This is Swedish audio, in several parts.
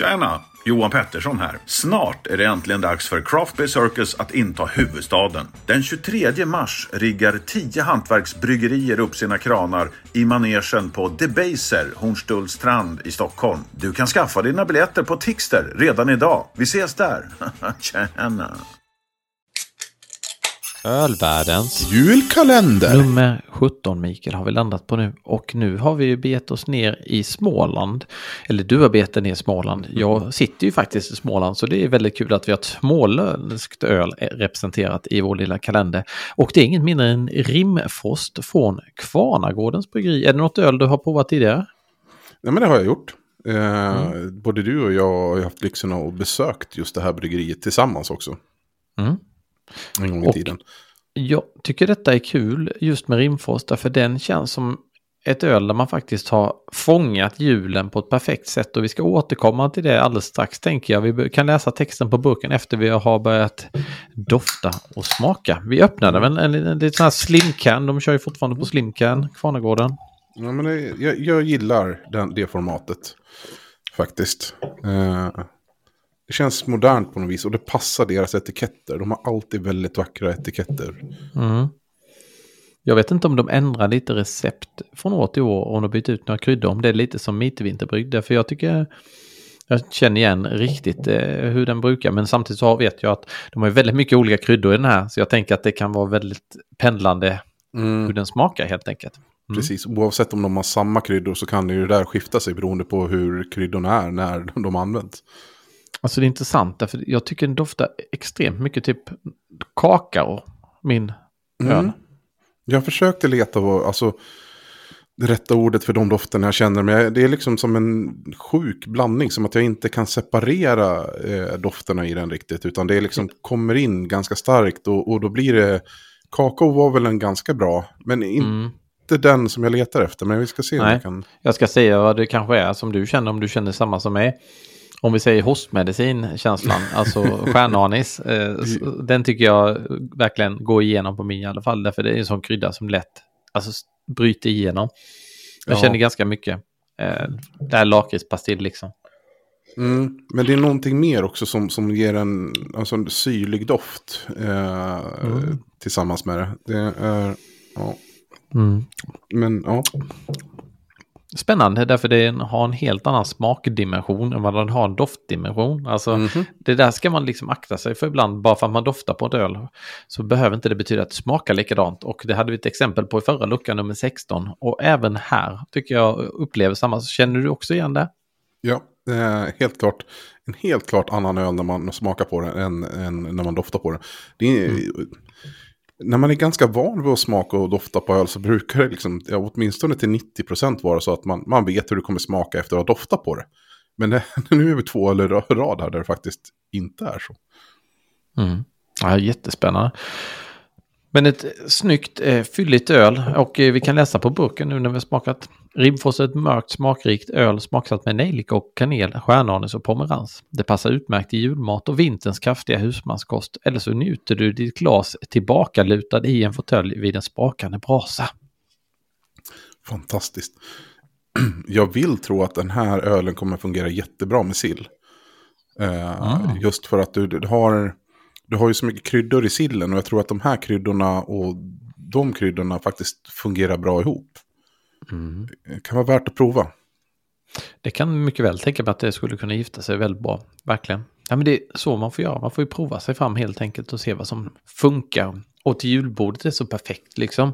Tjena! Johan Pettersson här. Snart är det äntligen dags för Craft Beer Circus att inta huvudstaden. Den 23 mars riggar 10 hantverksbryggerier upp sina kranar i manegen på Debaser, Hornstullstrand i Stockholm. Du kan skaffa dina biljetter på Tixter redan idag. Vi ses där! Tjena! Ölvärldens Julkalender! nummer 17 Mikael har vi landat på nu. Och nu har vi ju begett oss ner i Småland. Eller du har begett dig ner i Småland. Jag sitter ju faktiskt i Småland så det är väldigt kul att vi har ett småländskt öl representerat i vår lilla kalender. Och det är inget mindre än Rimfrost från Kvarnagårdens bryggeri. Är det något öl du har provat tidigare? Ja, men det har jag gjort. Eh, Både du och jag har haft lyxen att besökt just det här bryggeriet tillsammans också. Mm. En gång i Och- tiden. Jag tycker detta är kul just med Rimfrost därför den känns som ett öl där man faktiskt har fångat julen på ett perfekt sätt och vi ska återkomma till det alldeles strax tänker jag. Vi kan läsa texten på burken efter vi har börjat dofta och smaka. Vi öppnade väl en, en, en liten sån här slimcan, de kör ju fortfarande på slimcan, Kvarnagården. Ja, men det, jag, jag gillar den, det formatet. Faktiskt. Eh, det känns modernt på något vis och det passar deras etiketter. De har alltid väldigt vackra etiketter. Mm. Jag vet inte om de ändrar lite recept från år till år om de byter ut några kryddor. Om det är lite som mitvinterbrygg. Därför jag tycker jag känner igen riktigt eh, hur den brukar. Men samtidigt så vet jag att de har väldigt mycket olika kryddor i den här. Så jag tänker att det kan vara väldigt pendlande Mm, hur den smakar helt enkelt. Mm. Precis, oavsett om de har samma kryddor så kan det ju där skifta sig beroende på hur kryddorna är när de används. Alltså det är intressant därför jag tycker den doftar extremt mycket typ kakao. Min öl. Mm. Jag försökte leta på, alltså, det rätta ordet för de dofterna jag känner. Men det är liksom som en sjuk blandning. Som att jag inte kan separera eh, dofterna i den riktigt. Utan det är liksom kommer in ganska starkt. Och, och då blir det... Kakao var väl en ganska bra. Men inte Mm. den som jag letar efter. Men vi ska se om Nej. jag kan... Jag ska säga vad det kanske är som du känner om du känner samma som mig. Om vi säger hostmedicin-känslan, alltså stjärnanis. Eh, den tycker jag verkligen går igenom på min i alla fall. Därför det är en sån krydda som lätt alltså, bryter igenom. Jag Ja. känner ganska mycket. Eh, det här lakritspastill liksom. Mm, men det är någonting mer också som, som ger en, alltså en syrlig doft. Eh, Mm. Tillsammans med det. Det är... Ja. Mm. Men ja. Spännande därför det är en- har en helt annan smakdimension än vad den har en doftdimension. Alltså Mhm. det där ska man liksom akta sig för ibland. Bara för att man doftar på ett öl så behöver inte det betyda att det smakar likadant. Och det hade vi ett exempel på i förra luckan nummer 16. Och även här tycker jag upplever samma. Känner du också igen det? Ja, eh, helt klart. En helt klart annan öl när man smakar på den än, än när man doftar på den. Det är, när man är ganska van vid att smaka och dofta på öl så brukar det liksom, ja, åtminstone till 90% vara så att man, man vet hur det kommer smaka efter att ha doftat på det. Men det, nu är vi två öl i rad här där det faktiskt inte är så. Mm. Ja, jättespännande. Men ett snyggt eh, fylligt öl och eh, vi kan läsa på burken nu när vi har smakat. Rimfrost är ett mörkt smakrikt öl smaksatt med nejlika och kanel, stjärnanis och pomerans. Det passar utmärkt i julmat och vinterns kraftiga husmanskost eller så njuter du ditt glas tillbakalutad i en fåtölj vid en sprakande brasa. Fantastiskt. Jag vill tro att den här ölen kommer fungera jättebra med sill. Eh, Ah. Just för att du, du, har, du har ju så mycket kryddor i sillen och jag tror att de här kryddorna och de kryddorna faktiskt fungerar bra ihop. Det kan vara värt att prova. Det kan mycket väl tänka mig att det skulle kunna gifta sig väldigt bra, verkligen. Ja, men det är så man får göra, man får ju prova sig fram helt enkelt och se vad som funkar. Och till julbordet är så perfekt liksom.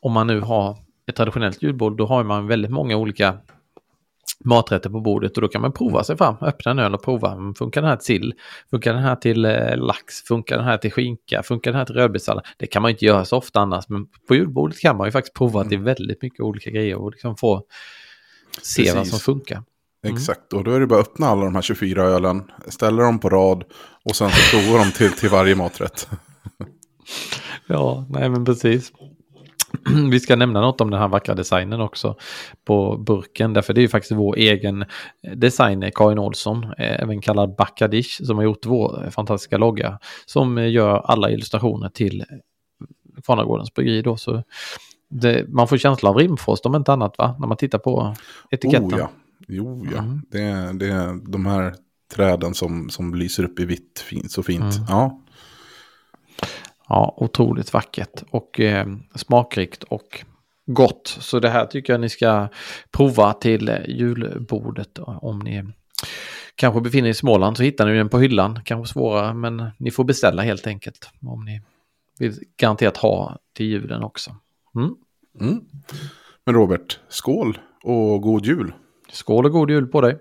Om man nu har ett traditionellt julbord, då har man väldigt många olika maträtter på bordet och då kan man prova sig fram, öppna en öl och prova. Mm, Funkar den här till sill? Funkar den här till eh, lax? Funkar den här till skinka? Funkar den här till rödbetssallad? Det kan man inte göra så ofta annars, men på julbordet kan man ju faktiskt prova till väldigt mycket olika grejer och liksom få se vad Precis. som funkar. Exakt, och då är det bara att öppna alla de här 24 ölen, ställa dem på rad och sen så prova dem till, till varje maträtt. Ja, nej men precis. Vi ska nämna något om den här vackra designen också på burken. Därför det är ju faktiskt vår egen designer Karin Olsson, eh, även kallad Backadish, som har gjort vår fantastiska logga. Som gör alla illustrationer till Kvarnagårdens bryggeri då. Så det, man får känsla av rimfrost om inte annat va? När man tittar på etiketten. Oh, ja. Jo, ja. Mm. Det, det de här träden som, som lyser upp i vitt fint, så fint. Mm. Ja. Ja, otroligt vackert och eh, smakrikt och gott. Så det här tycker jag ni ska prova till julbordet om ni kanske befinner er i Småland så hittar ni den på hyllan. Kanske svårare men ni får beställa helt enkelt om ni vill garanterat ha till julen också. Mm. Mm. Men Robert, skål och god jul! Skål och god jul på dig!